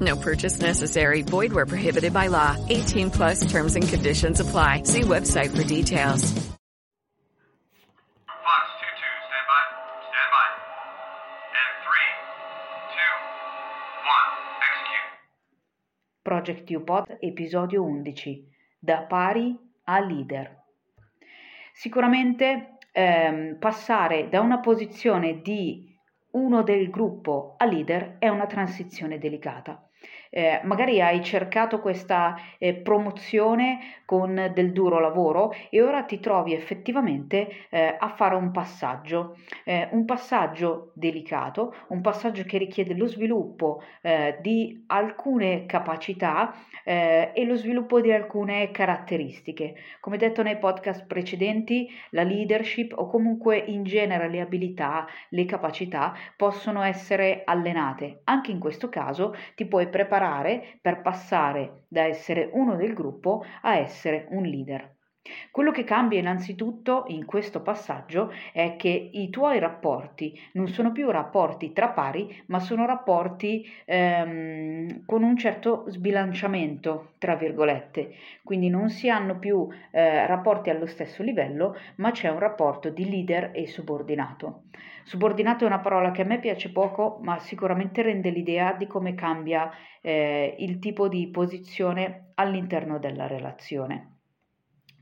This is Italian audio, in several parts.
No purchase necessary. Void where prohibited by law. 18 plus terms and conditions apply. See website for details. Fox 2-2, stand by. Stand by. And 3, 2, 1, execute. Project UPod, episodio 11. Da pari a leader. Sicuramente ehm, passare da una posizione di uno del gruppo a leader è una transizione delicata. Eh, magari hai cercato questa eh, promozione con del duro lavoro e ora ti trovi effettivamente eh, a fare un passaggio, eh, un passaggio delicato, un passaggio che richiede lo sviluppo eh, di alcune capacità eh, e lo sviluppo di alcune caratteristiche. Come detto nei podcast precedenti, la leadership o comunque in genere le abilità, le capacità possono essere allenate. Anche in questo caso ti puoi preparare per passare da essere uno del gruppo a essere un leader. Quello che cambia innanzitutto in questo passaggio è che i tuoi rapporti non sono più rapporti tra pari, ma sono rapporti ehm, con un certo sbilanciamento, tra virgolette. Quindi non si hanno più eh, rapporti allo stesso livello, ma c'è un rapporto di leader e subordinato. Subordinato è una parola che a me piace poco, ma sicuramente rende l'idea di come cambia eh, il tipo di posizione all'interno della relazione.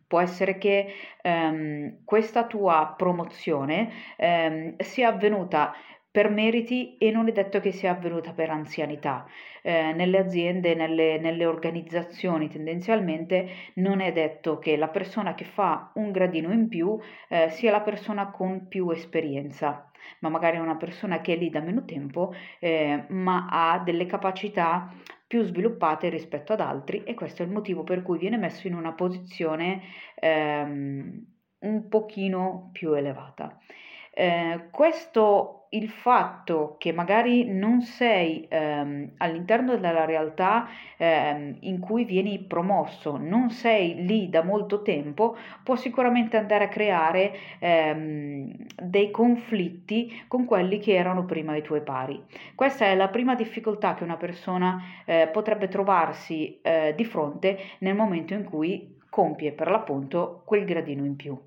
Può essere che ehm, questa tua promozione ehm, sia avvenuta per meriti e non è detto che sia avvenuta per anzianità. Eh, nelle aziende, nelle, nelle, organizzazioni tendenzialmente non è detto che la persona che fa un gradino in più eh, sia la persona con più esperienza, ma magari è una persona che è lì da meno tempo, eh, ma ha delle capacità più sviluppate rispetto ad altri e questo è il motivo per cui viene messo in una posizione ehm, un pochino più elevata. Eh, questo il fatto che magari non sei ehm, all'interno della realtà ehm, in cui vieni promosso, non sei lì da molto tempo, può sicuramente andare a creare ehm, dei conflitti con quelli che erano prima i tuoi pari. Questa è la prima difficoltà che una persona eh, potrebbe trovarsi eh, di fronte nel momento in cui compie per l'appunto quel gradino in più.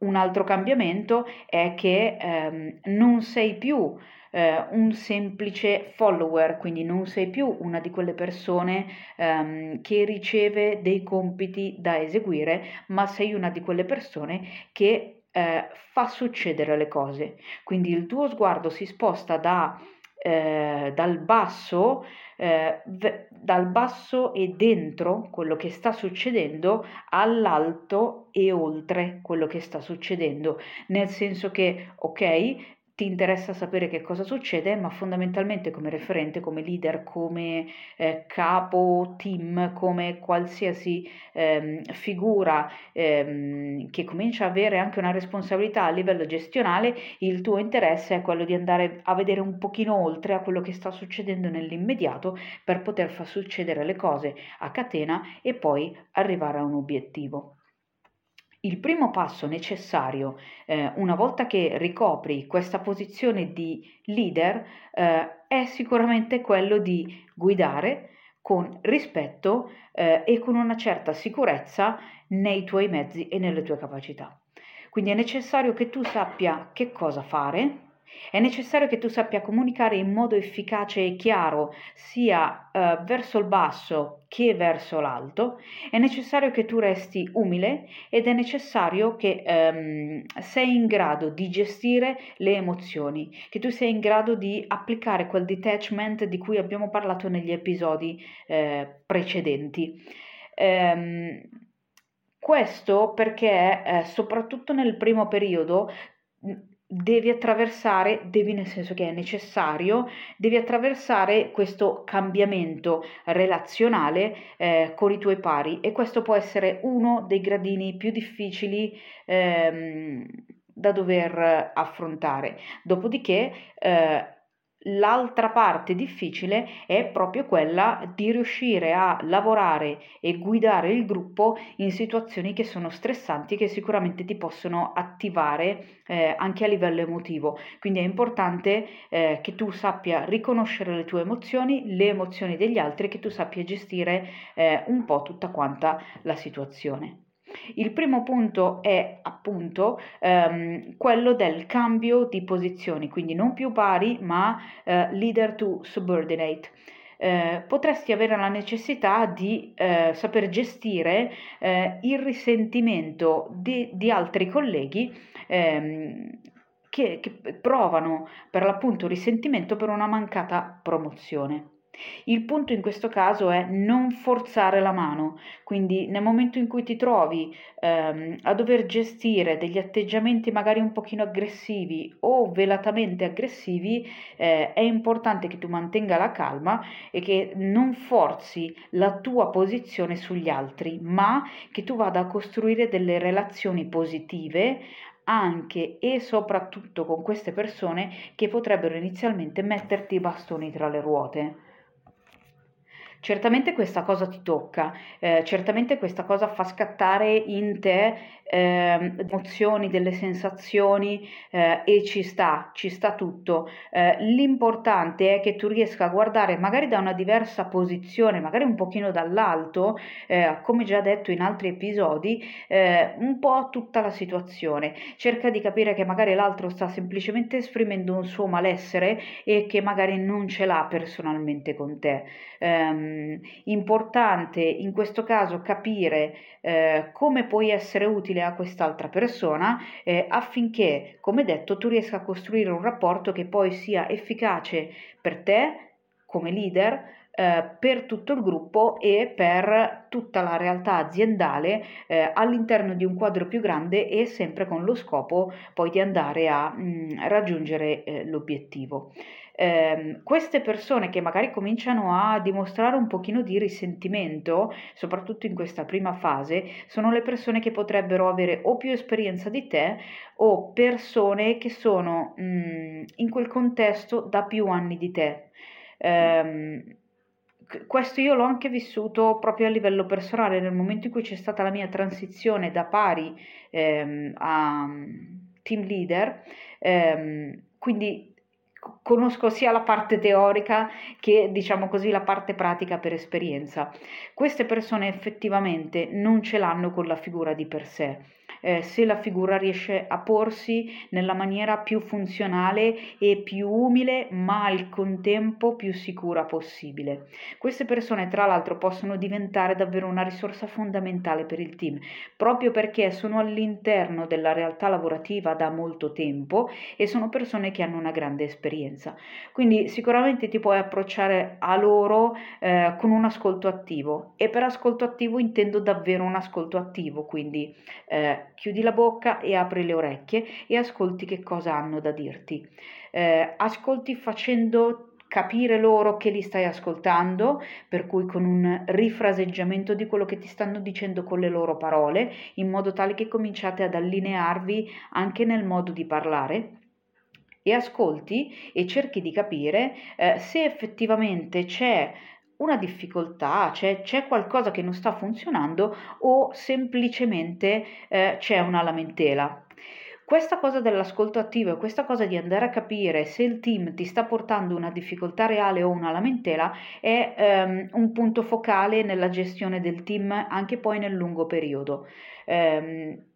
Un altro cambiamento è che ehm, non sei più eh, un semplice follower, quindi non sei più una di quelle persone ehm, che riceve dei compiti da eseguire, ma sei una di quelle persone che eh, fa succedere le cose. Quindi il tuo sguardo si sposta da, eh, dal basso eh, v- dal basso e dentro quello che sta succedendo all'alto e oltre quello che sta succedendo, nel senso che, ok, ti interessa sapere che cosa succede, ma fondamentalmente come referente, come leader, come eh, capo team, come qualsiasi ehm, figura ehm, che comincia a avere anche una responsabilità a livello gestionale, il tuo interesse è quello di andare a vedere un pochino oltre a quello che sta succedendo nell'immediato per poter far succedere le cose a catena e poi arrivare a un obiettivo. Il primo passo necessario, eh, una volta che ricopri questa posizione di leader, eh, è sicuramente quello di guidare con rispetto eh, e con una certa sicurezza nei tuoi mezzi e nelle tue capacità. Quindi è necessario che tu sappia che cosa fare, è necessario che tu sappia comunicare in modo efficace e chiaro sia eh, verso il basso che verso l'alto, è necessario che tu resti umile ed è necessario che ehm, sei in grado di gestire le emozioni, che tu sei in grado di applicare quel detachment di cui abbiamo parlato negli episodi eh, precedenti. Ehm, questo perché eh, soprattutto nel primo periodo devi attraversare, devi nel senso che è necessario, devi attraversare questo cambiamento relazionale eh, con i tuoi pari e questo può essere uno dei gradini più difficili ehm, da dover affrontare. Dopodiché eh, L'altra parte difficile è proprio quella di riuscire a lavorare e guidare il gruppo in situazioni che sono stressanti che sicuramente ti possono attivare eh, anche a livello emotivo. Quindi è importante eh, che tu sappia riconoscere le tue emozioni, le emozioni degli altri che tu sappia gestire eh, un po' tutta quanta la situazione. Il primo punto è appunto ehm, quello del cambio di posizioni, quindi non più pari ma eh, leader to subordinate. Eh, potresti avere la necessità di eh, saper gestire eh, il risentimento di, di altri colleghi ehm, che, che provano per l'appunto risentimento per una mancata promozione. Il punto in questo caso è non forzare la mano, quindi nel momento in cui ti trovi ehm, a dover gestire degli atteggiamenti magari un pochino aggressivi o velatamente aggressivi, eh, è importante che tu mantenga la calma e che non forzi la tua posizione sugli altri, ma che tu vada a costruire delle relazioni positive anche e soprattutto con queste persone che potrebbero inizialmente metterti i bastoni tra le ruote. Certamente questa cosa ti tocca, eh, certamente questa cosa fa scattare in te eh, emozioni, delle sensazioni eh, e ci sta, ci sta tutto. Eh, l'importante è che tu riesca a guardare magari da una diversa posizione, magari un pochino dall'alto, eh, come già detto in altri episodi, eh, un po' tutta la situazione. Cerca di capire che magari l'altro sta semplicemente esprimendo un suo malessere e che magari non ce l'ha personalmente con te. Um, importante in questo caso capire eh, come puoi essere utile a quest'altra persona eh, affinché, come detto, tu riesca a costruire un rapporto che poi sia efficace per te come leader, eh, per tutto il gruppo e per tutta la realtà aziendale eh, all'interno di un quadro più grande e sempre con lo scopo poi di andare a mh, mm, raggiungere eh, l'obiettivo eh, queste persone che magari cominciano a dimostrare un pochino di risentimento, soprattutto in questa prima fase, sono le persone che potrebbero avere o più esperienza di te o persone che sono mh, mm, in quel contesto da più anni di te. Eh, questo io l'ho anche vissuto proprio a livello personale nel momento in cui c'è stata la mia transizione da pari ehm, a team leader. Ehm, quindi conosco sia la parte teorica che diciamo così la parte pratica per esperienza. Queste persone effettivamente non ce l'hanno con la figura di per sé eh, se la figura riesce a porsi nella maniera più funzionale e più umile, ma al contempo più sicura possibile. Queste persone, tra l'altro, possono diventare davvero una risorsa fondamentale per il team, proprio perché sono all'interno della realtà lavorativa da molto tempo e sono persone che hanno una grande esperienza. Quindi sicuramente ti puoi approcciare a loro eh, con un ascolto attivo e per ascolto attivo intendo davvero un ascolto attivo, quindi eh, chiudi la bocca e apri le orecchie e ascolti che cosa hanno da dirti. Eh, ascolti facendo capire loro che li stai ascoltando, per cui con un rifraseggiamento di quello che ti stanno dicendo con le loro parole, in modo tale che cominciate ad allinearvi anche nel modo di parlare e ascolti e cerchi di capire eh, se effettivamente c'è una difficoltà, c'è, c'è, qualcosa che non sta funzionando o semplicemente eh, c'è una lamentela. Questa cosa dell'ascolto attivo e questa cosa di andare a capire se il team ti sta portando una difficoltà reale o una lamentela è ehm, un punto focale nella gestione del team anche poi nel lungo periodo. Eh,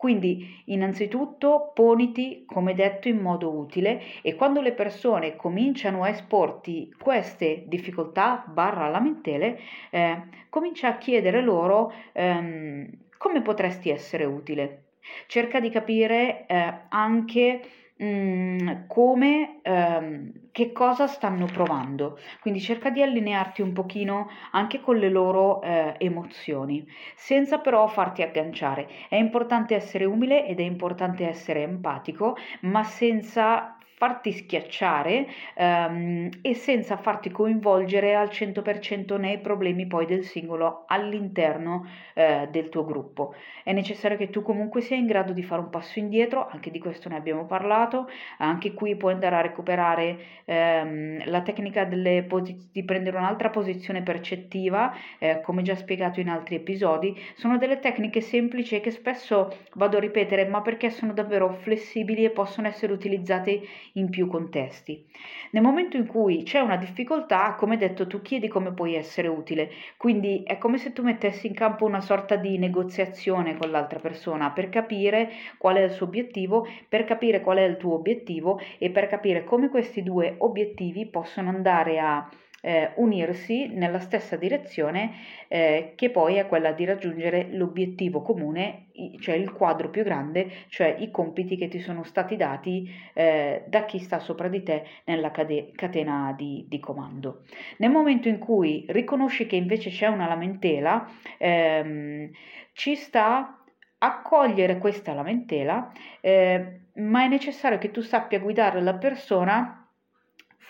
quindi innanzitutto poniti, come detto, in modo utile e quando le persone cominciano a esporti queste difficoltà barra lamentele, eh, comincia a chiedere loro ehm, come potresti essere utile. Cerca di capire eh, anche mh, come, ehm, che cosa stanno provando. Quindi cerca di allinearti un pochino anche con le loro eh, emozioni, senza però farti agganciare. È importante essere umile ed è importante essere empatico, ma senza farti schiacciare ehm, e senza farti coinvolgere al 100% nei problemi poi del singolo all'interno eh, del tuo gruppo. È necessario che tu comunque sia in grado di fare un passo indietro, anche di questo ne abbiamo parlato, anche qui puoi andare a recuperare ehm, la tecnica posi- di prendere un'altra posizione percettiva, eh, come già spiegato in altri episodi, sono delle tecniche semplici e che spesso vado a ripetere, ma perché sono davvero flessibili e possono essere utilizzate in più contesti. Nel momento in cui c'è una difficoltà, come detto, tu chiedi come puoi essere utile, quindi è come se tu mettessi in campo una sorta di negoziazione con l'altra persona per capire qual è il suo obiettivo, per capire qual è il tuo obiettivo e per capire come questi due obiettivi possono andare a eh, unirsi nella stessa direzione eh, che poi è quella di raggiungere l'obiettivo comune, cioè il quadro più grande, cioè i compiti che ti sono stati dati eh, da chi sta sopra di te nella cade- catena di, di, comando. Nel momento in cui riconosci che invece c'è una lamentela, ehm, ci sta accogliere questa lamentela, eh, ma è necessario che tu sappia guidare la persona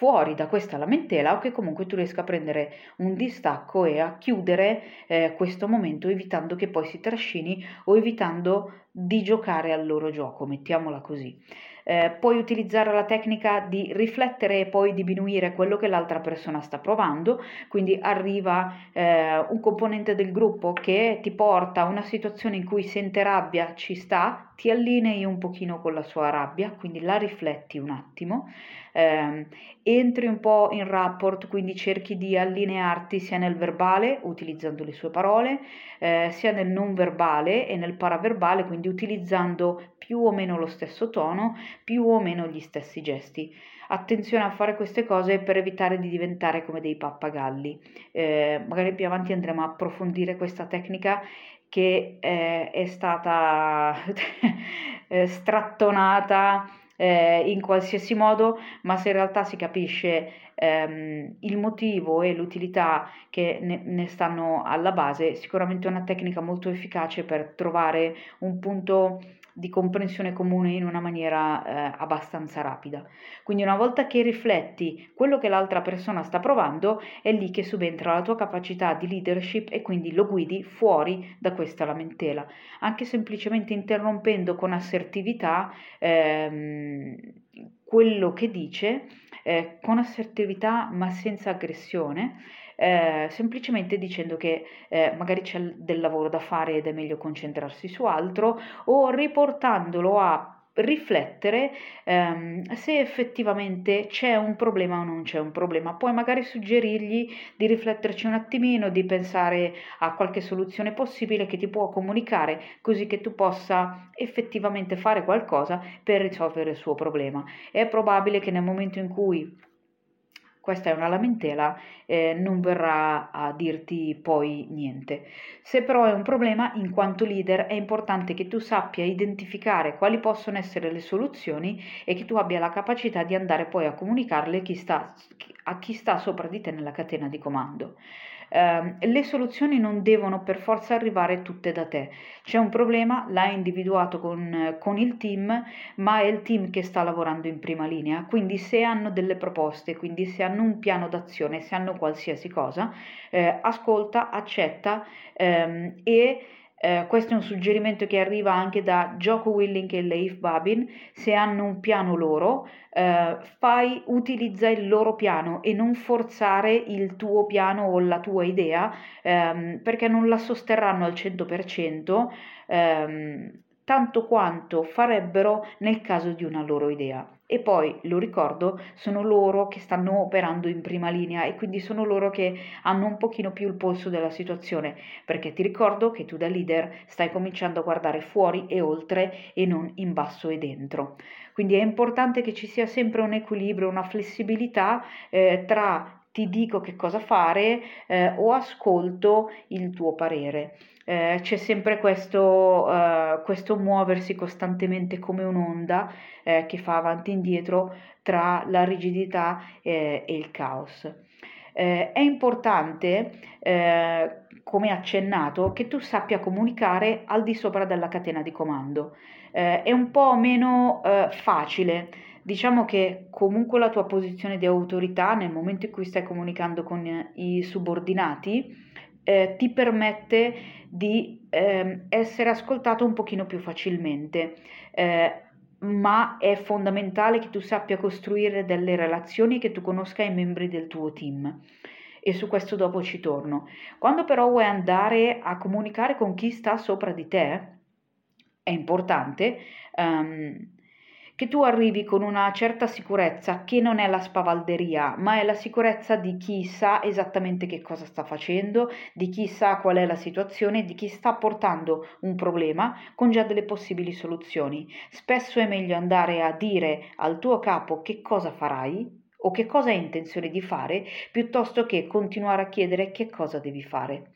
fuori da questa lamentela o che comunque tu riesca a prendere un distacco e a chiudere eh, questo momento evitando che poi si trascini o evitando di giocare al loro gioco, mettiamola così. Eh, puoi utilizzare la tecnica di riflettere e poi diminuire quello che l'altra persona sta provando, quindi arriva eh, un componente del gruppo che ti porta a una situazione in cui sente rabbia, ci sta, ti allinei un pochino con la sua rabbia, quindi la rifletti un attimo eh, entri un po' in rapport, quindi cerchi di allinearti sia nel verbale, utilizzando le sue parole, eh, sia nel non verbale e nel paraverbale, quindi utilizzando più o meno lo stesso tono, più o meno gli stessi gesti. Attenzione a fare queste cose per evitare di diventare come dei pappagalli. Eh, magari più avanti andremo a approfondire questa tecnica che eh, è stata eh, strattonata eh, in qualsiasi modo, ma se in realtà si capisce ehm, il motivo e l'utilità che ne, ne, stanno alla base, sicuramente è una tecnica molto efficace per trovare un punto di comprensione comune in una maniera eh, abbastanza rapida. Quindi una volta che rifletti quello che l'altra persona sta provando, è lì che subentra la tua capacità di leadership e quindi lo guidi fuori da questa lamentela, anche semplicemente interrompendo con assertività ehm, quello che dice, eh, con assertività ma senza aggressione eh, semplicemente dicendo che eh, magari c'è del lavoro da fare ed è meglio concentrarsi su altro o riportandolo a riflettere ehm, se effettivamente c'è un problema o non c'è un problema. Puoi magari suggerirgli di rifletterci un attimino, di pensare a qualche soluzione possibile che ti può comunicare così che tu possa effettivamente fare qualcosa per risolvere il suo problema. È probabile che nel momento in cui questa è una lamentela, eh, non verrà a dirti poi niente. Se però è un problema, in quanto leader è importante che tu sappia identificare quali possono essere le soluzioni e che tu abbia la capacità di andare poi a comunicarle chi sta, a chi sta sopra di te nella catena di comando eh, le soluzioni non devono per forza arrivare tutte da te. C'è un problema, l'hai individuato con, con il team, ma è il team che sta lavorando in prima linea, quindi se hanno delle proposte, quindi se hanno un piano d'azione, se hanno qualsiasi cosa, eh, ascolta, accetta ehm, e eh, questo è un suggerimento che arriva anche da Joko Willing e Leif Babin. Se hanno un piano loro, eh, fai, utilizza il loro piano e non forzare il tuo piano o la tua idea ehm, perché non la sosterranno al 100%. Ehm, tanto quanto farebbero nel caso di una loro idea. E poi, lo ricordo, sono loro che stanno operando in prima linea e quindi sono loro che hanno un pochino più il polso della situazione, perché ti ricordo che tu da leader stai cominciando a guardare fuori e oltre e non in basso e dentro. Quindi è importante che ci sia sempre un equilibrio, una flessibilità eh, tra ti dico che cosa fare eh, o ascolto il tuo parere. Eh, c'è sempre questo, uh, questo, muoversi costantemente come un'onda eh, che fa avanti e indietro tra la rigidità eh, e il caos. Eh, è importante, eh, come accennato, che tu sappia comunicare al di sopra della catena di comando. è un po' meno facile Diciamo che comunque la tua posizione di autorità nel momento in cui stai comunicando con i subordinati eh, ti permette di eh, essere ascoltato un pochino più facilmente. Eh, ma è fondamentale che tu sappia costruire delle relazioni che tu conosca i membri del tuo team. E su questo dopo ci torno. Quando però vuoi andare a comunicare con chi sta sopra di te, è importante um, che tu arrivi con una certa sicurezza che non è la spavalderia, ma è la sicurezza di chi sa esattamente che cosa sta facendo, di chi sa qual è la situazione, di chi sta portando un problema con già delle possibili soluzioni. Spesso è meglio andare a dire al tuo capo che cosa farai o che cosa hai intenzione di fare piuttosto che continuare a chiedere che cosa devi fare.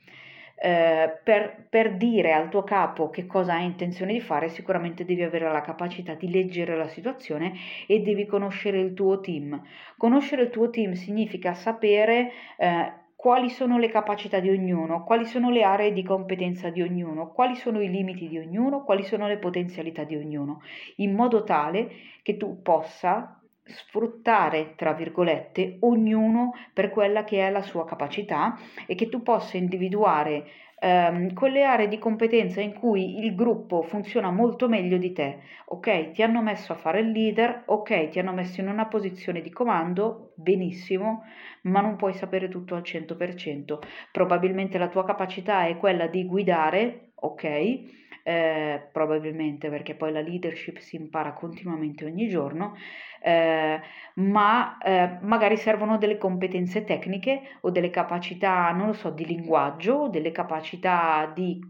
Eh, per, per, dire al tuo capo che cosa hai intenzione di fare, sicuramente devi avere la capacità di leggere la situazione e devi conoscere il tuo team. Conoscere il tuo team significa sapere eh, quali sono le capacità di ognuno, quali sono le aree di competenza di ognuno, quali sono i limiti di ognuno, quali sono le potenzialità di ognuno, in modo tale che tu possa sfruttare, tra virgolette, ognuno per quella che è la sua capacità e che tu possa individuare ehm, quelle aree di competenza in cui il gruppo funziona molto meglio di te. Ok, ti hanno messo a fare il leader, ok, ti hanno messo in una posizione di comando, benissimo, ma non puoi sapere tutto al 100%. Probabilmente la tua capacità è quella di guidare, ok? Eh, probabilmente perché poi la leadership si impara continuamente ogni giorno, eh, ma eh, magari servono delle competenze tecniche o delle capacità, non lo so, di linguaggio, o delle capacità di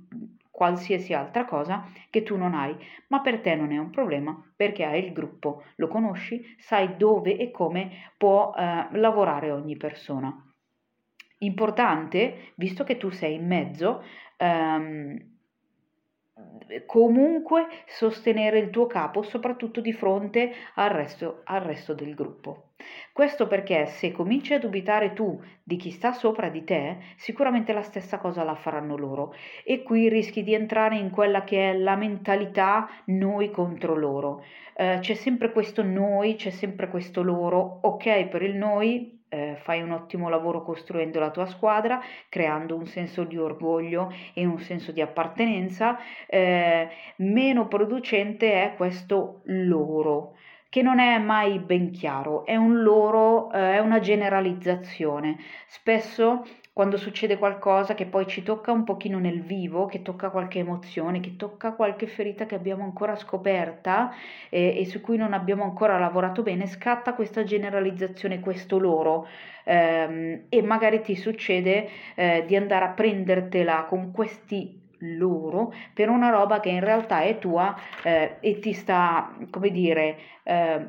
qualsiasi altra cosa che tu non hai, ma per te non è un problema perché hai il gruppo, lo conosci, sai dove e come può eh, lavorare ogni persona. Importante, visto che tu sei in mezzo, ehm, comunque sostenere il tuo capo, soprattutto di fronte al resto, al resto del gruppo. Questo perché se cominci a dubitare tu di chi sta sopra di te, sicuramente la stessa cosa la faranno loro e qui rischi di entrare in quella che è la mentalità noi contro loro. Eh, c'è sempre questo noi, c'è sempre questo loro, ok per il noi, eh, fai un ottimo lavoro costruendo la tua squadra, creando un senso di orgoglio e un senso di appartenenza, eh, meno producente è questo loro che non è mai ben chiaro, è un loro, eh, è una generalizzazione. Spesso quando succede qualcosa che poi ci tocca un pochino nel vivo, che tocca qualche emozione, che tocca qualche ferita che abbiamo ancora scoperta e, e su cui non abbiamo ancora lavorato bene, scatta questa generalizzazione, questo loro. Ehm, e magari ti succede eh, di andare a prendertela con questi loro per una roba che in realtà è tua eh, e ti sta, come dire, eh,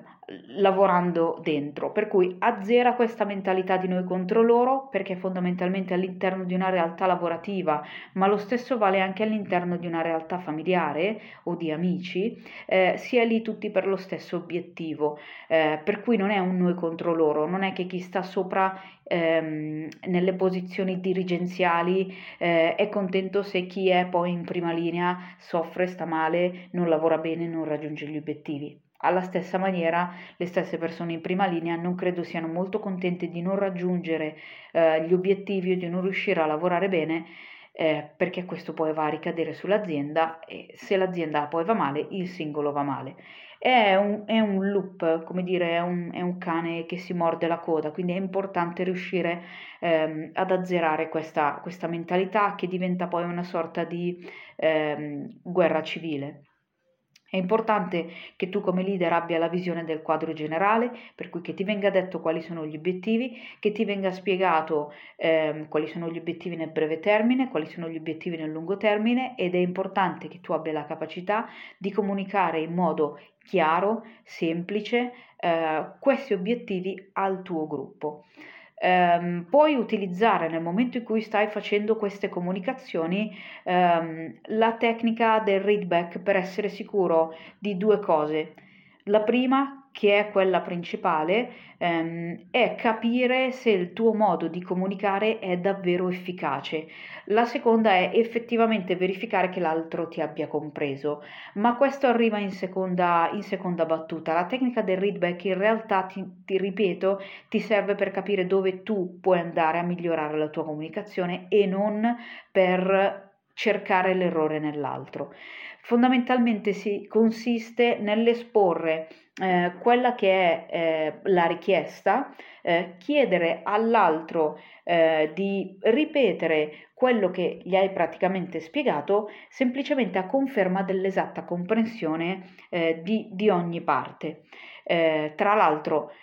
lavorando dentro, per cui azzera questa mentalità di noi contro loro perché fondamentalmente all'interno di una realtà lavorativa, ma lo stesso vale anche all'interno di una realtà familiare o di amici, eh, si è lì tutti per lo stesso obiettivo, eh, per cui non è un noi contro loro, non è che chi sta sopra ehm, nelle posizioni dirigenziali eh, è contento se chi è poi in prima linea soffre, sta male, non lavora bene, non raggiunge gli obiettivi. Alla stessa maniera, le stesse persone in prima linea non credo siano molto contente di non raggiungere eh, gli obiettivi o di non riuscire a lavorare bene, eh, perché questo poi va a ricadere sull'azienda e se l'azienda poi va male, il singolo va male. È un, è un loop, come dire, è un, è un, cane che si morde la coda, quindi è importante riuscire ehm, ad azzerare questa, questa, mentalità che diventa poi una sorta di ehm, guerra civile. È importante che tu come leader abbia la visione del quadro generale, per cui che ti venga detto quali sono gli obiettivi, che ti venga spiegato ehm, quali sono gli obiettivi nel breve termine, quali sono gli obiettivi nel lungo termine ed è importante che tu abbia la capacità di comunicare in modo chiaro, semplice, eh, questi obiettivi al tuo gruppo. Ehm, puoi utilizzare nel momento in cui stai facendo queste comunicazioni ehm, la tecnica del readback per essere sicuro di due cose. La prima che è quella principale, ehm, è capire se il tuo modo di comunicare è davvero efficace. La seconda è effettivamente verificare che l'altro ti abbia compreso, ma questo arriva in seconda, in seconda battuta. La tecnica del readback in realtà, ti, ti ripeto, ti serve per capire dove tu puoi andare a migliorare la tua comunicazione e non per cercare l'errore nell'altro. Fondamentalmente si consiste nell'esporre eh, quella che è eh, la richiesta, eh, chiedere all'altro eh, di ripetere quello che gli hai praticamente spiegato, semplicemente a conferma dell'esatta comprensione eh, di, di, ogni parte. Eh, tra l'altro,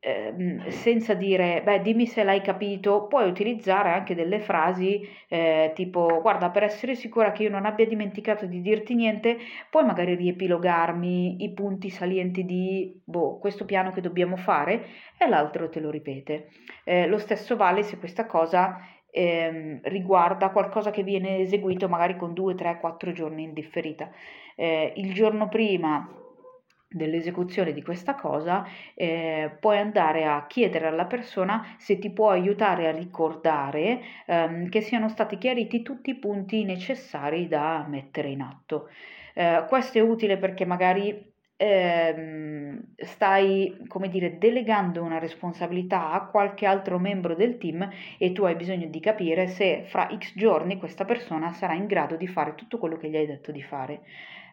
Ehm, senza dire, beh, dimmi se l'hai capito, puoi utilizzare anche delle frasi eh, tipo, guarda, per essere sicura che io non abbia dimenticato di dirti niente, puoi magari riepilogarmi i punti salienti di, boh, questo piano che dobbiamo fare e l'altro te lo ripete. Eh, lo stesso vale se questa cosa eh, riguarda qualcosa che viene eseguito magari con 2, 3, 4 giorni in differita. Eh, il giorno prima dell'esecuzione di questa cosa eh, puoi andare a chiedere alla persona se ti può aiutare a ricordare ehm, che siano stati chiariti tutti i punti necessari da mettere in atto. Eh, questo è utile perché magari ehm, stai, come dire, delegando una responsabilità a qualche altro membro del team e tu hai bisogno di capire se fra x giorni questa persona sarà in grado di fare tutto quello che gli hai detto di fare.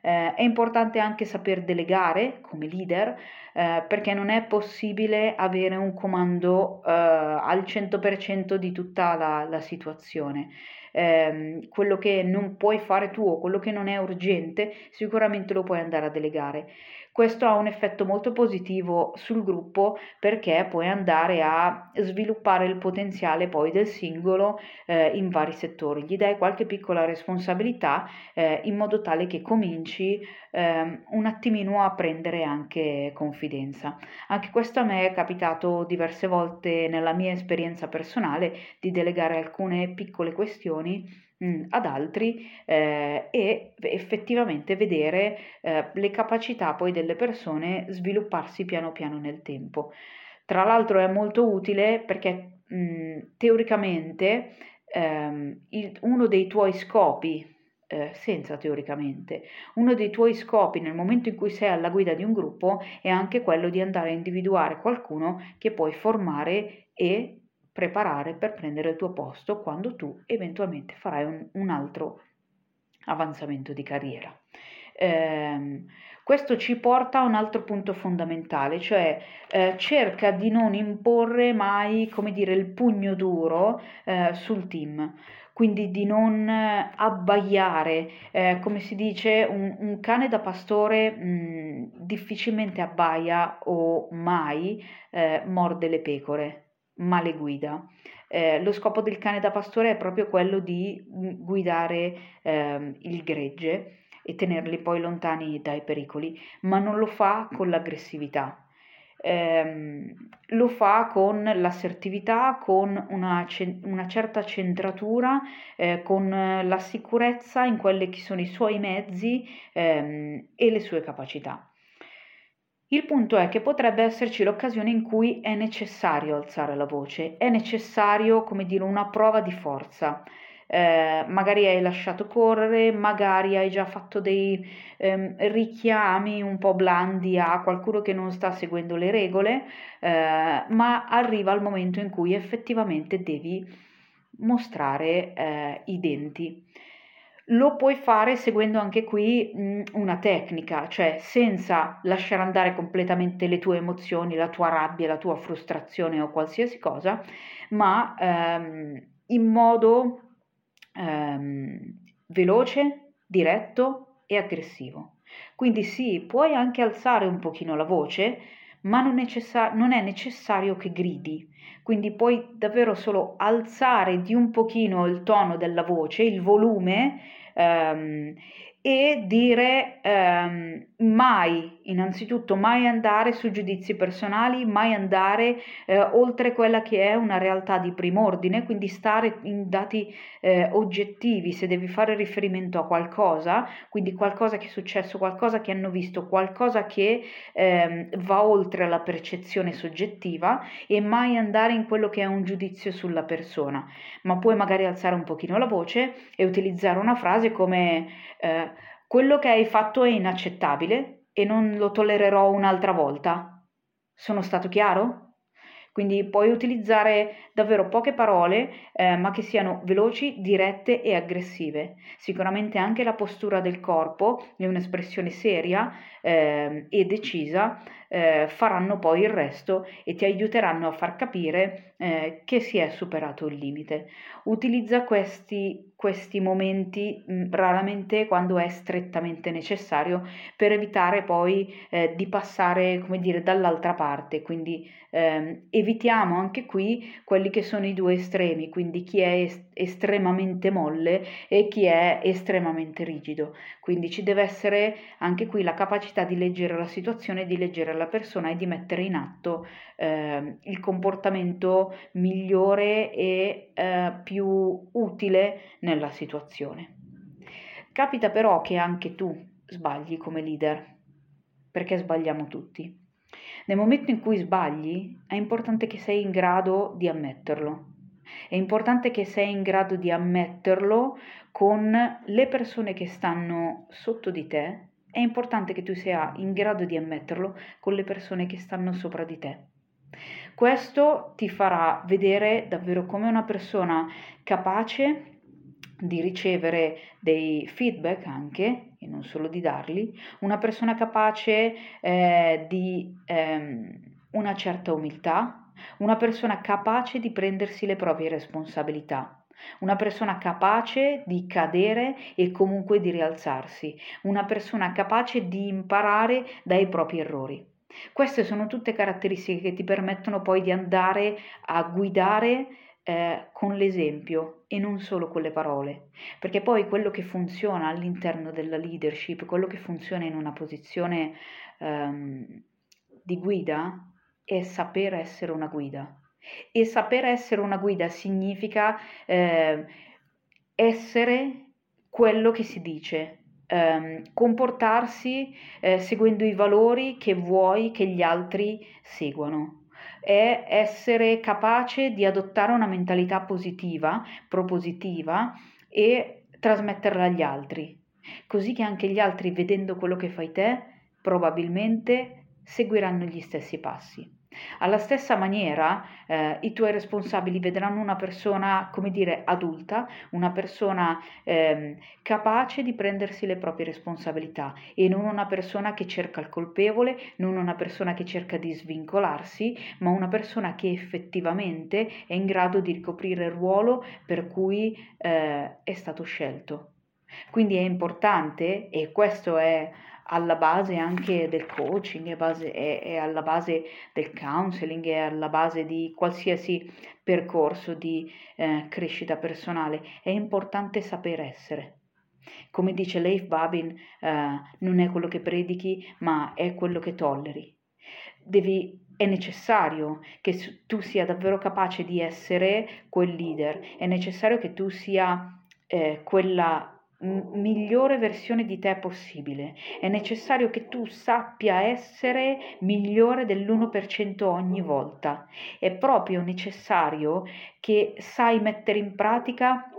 Eh, è importante anche saper delegare come leader eh, perché non è possibile avere un comando eh, al 100% di tutta la, la situazione. Eh, quello che non puoi fare tu o quello che non è urgente sicuramente lo puoi andare a delegare. Questo ha un effetto molto positivo sul gruppo perché puoi andare a sviluppare il potenziale poi del singolo eh, in vari settori, gli dai qualche piccola responsabilità eh, in modo tale che cominci eh, un attimino a prendere anche confidenza. Anche questo a me è capitato diverse volte nella mia esperienza personale di delegare alcune piccole questioni mh, ad altri eh, e effettivamente vedere eh, le capacità poi delle persone svilupparsi piano piano nel tempo. Tra l'altro è molto utile perché mh, teoricamente ehm, il, uno dei tuoi scopi eh, senza teoricamente. Uno dei tuoi scopi nel momento in cui sei alla guida di un gruppo è anche quello di andare a individuare qualcuno che puoi formare e preparare per prendere il tuo posto quando tu eventualmente farai un, un altro avanzamento di carriera. Eh, questo ci porta a un altro punto fondamentale, cioè eh, cerca di non imporre mai, come dire, il pugno duro eh, sul team quindi di non abbaiare, eh, come si dice, un, un cane da pastore mh, difficilmente abbaia o mai eh, morde le pecore male guida. Eh, lo scopo del cane da pastore è proprio quello di guidare eh, il gregge e tenerli poi lontani dai pericoli, ma non lo fa con l'aggressività. Eh, lo fa con l'assertività, con una, una certa centratura, eh, con la sicurezza in quelli che sono i suoi mezzi ehm, e le sue capacità. Il punto è che potrebbe esserci l'occasione in cui è necessario alzare la voce, è necessario, come dire, una prova di forza. Eh, magari hai lasciato correre, magari hai già fatto dei ehm, richiami un po' blandi a qualcuno che non sta seguendo le regole, eh, ma arriva il momento in cui effettivamente devi mostrare eh, i denti. Lo puoi fare seguendo anche qui mh, una tecnica, cioè senza lasciare andare completamente le tue emozioni, la tua rabbia, la tua frustrazione o qualsiasi cosa, ma ehm, in modo ehm, veloce, diretto e aggressivo. Quindi sì, puoi anche alzare un pochino la voce, ma non, necessa- non è necessario che gridi. Quindi puoi davvero solo alzare di un pochino il tono della voce, il volume, ehm, e dire ehm, mai, innanzitutto, mai andare su giudizi personali, mai andare eh, oltre quella che è una realtà di prim'ordine, quindi stare in dati eh, oggettivi, se devi fare riferimento a qualcosa, quindi qualcosa che è successo, qualcosa che hanno visto, qualcosa che ehm, va oltre la percezione soggettiva e mai andare in quello che è un giudizio sulla persona, ma puoi magari alzare un pochino la voce e utilizzare una frase come eh, quello che hai fatto è inaccettabile e non lo tollererò un'altra volta. Sono stato chiaro? Quindi puoi utilizzare davvero poche parole, eh, ma che siano veloci, dirette e aggressive. Sicuramente anche la postura del corpo e un'espressione seria eh, e decisa eh, faranno poi il resto e ti aiuteranno a far capire eh, che si è superato il limite. Utilizza questi, questi momenti mh, mm, raramente quando è strettamente necessario per evitare poi eh, di passare, come dire, dall'altra parte. Quindi ehm, evitiamo anche qui quelli che sono i due estremi, quindi chi è est- estremamente molle e chi è estremamente rigido. Quindi ci deve essere anche qui la capacità di leggere la situazione, di leggere la persona e di mettere in atto eh, il comportamento migliore e eh, più utile nella situazione. Capita però che anche tu sbagli come leader, perché sbagliamo tutti. Nel momento in cui sbagli è importante che sei in grado di ammetterlo. È importante che sei in grado di ammetterlo con le persone che stanno sotto di te. È importante che tu sia in grado di ammetterlo con le persone che stanno sopra di te. Questo ti farà vedere davvero come una persona capace di ricevere dei feedback anche, e non solo di darli, una persona capace eh, di ehm, una certa umiltà, una persona capace di prendersi le proprie responsabilità. Una persona capace di cadere e comunque di rialzarsi, una persona capace di imparare dai propri errori. Queste sono tutte caratteristiche che ti permettono poi di andare a guidare eh, con l'esempio e non solo con le parole, perché poi quello che funziona all'interno della leadership, quello che funziona in una posizione ehm, di guida è saper essere una guida. E saper essere una guida significa eh, essere quello che si dice, ehm, comportarsi eh, seguendo i valori che vuoi che gli altri seguano. È essere capace di adottare una mentalità positiva, propositiva e trasmetterla agli altri, così che anche gli altri, vedendo quello che fai te, probabilmente seguiranno gli stessi passi. Alla stessa maniera, eh, i tuoi responsabili vedranno una persona, come dire, adulta, una persona eh, capace di prendersi le proprie responsabilità e non una persona che cerca il colpevole, non una persona che cerca di svincolarsi, ma una persona che effettivamente è in grado di ricoprire il ruolo per cui eh, è stato scelto. Quindi è importante, e questo è alla base anche del coaching, è, base, è, è alla base del counseling, è alla base di qualsiasi percorso di eh, crescita personale. È importante saper essere. Come dice Leif Babin, eh, non è quello che predichi, ma è quello che tolleri. Devi è necessario che tu sia davvero capace di essere quel leader, è necessario che tu sia eh, quella migliore versione di te possibile. È necessario che tu sappia essere migliore dell'1% ogni volta. È proprio necessario che sai mettere in pratica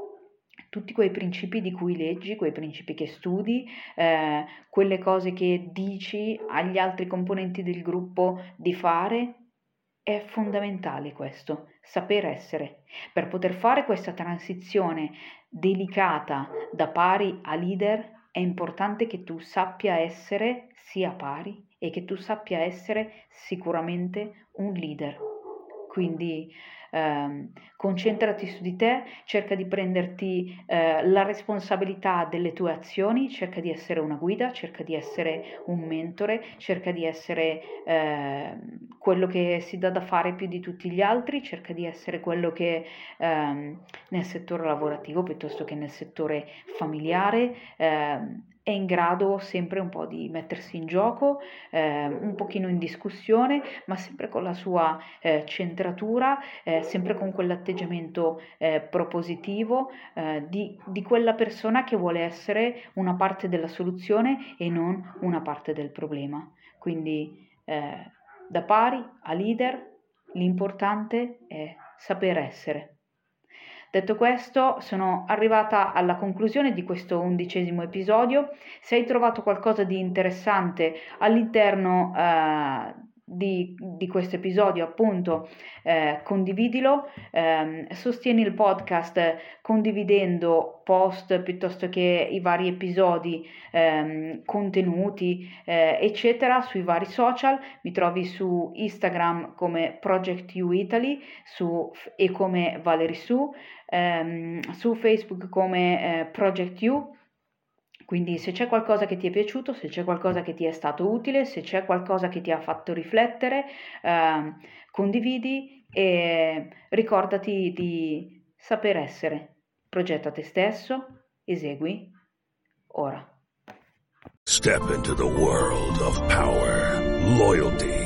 tutti quei principi di cui leggi, quei principi che studi, eh, quelle cose che dici agli altri componenti del gruppo di fare. È fondamentale questo, saper essere. Per poter fare questa transizione delicata da pari a leader, è importante che tu sappia essere sia pari e che tu sappia essere sicuramente un leader. Quindi eh, concentrati su di te, cerca di prenderti eh, la responsabilità delle tue azioni, cerca di essere una guida, cerca di essere un mentore, cerca di essere eh, quello che si dà da fare più di tutti gli altri, cerca di essere quello che ehm, nel settore lavorativo piuttosto che nel settore familiare ehm, è in grado sempre un po' di mettersi in gioco, eh, un pochino in discussione, ma sempre con la sua eh, centratura, eh, sempre con quell'atteggiamento eh, propositivo eh, di, di, quella persona che vuole essere una parte della soluzione e non una parte del problema. Quindi eh, da pari a leader l'importante è saper essere. Detto questo, sono arrivata alla conclusione di questo undicesimo episodio. Se hai trovato qualcosa di interessante all'interno eh, di, di questo episodio, appunto, eh, condividilo, eh, sostieni il podcast condividendo post piuttosto che i vari episodi, ehm, contenuti, eh, eccetera, sui vari social. Mi trovi su Instagram come Project U Italy su, e come Valerie Su, ehm, su Facebook come eh, Project U quindi se c'è qualcosa che ti è piaciuto, se c'è qualcosa che ti è stato utile, se c'è qualcosa che ti ha fatto riflettere, eh, condividi e ricordati di saper essere. Progetta te stesso, esegui ora. Step into the world of power, loyalty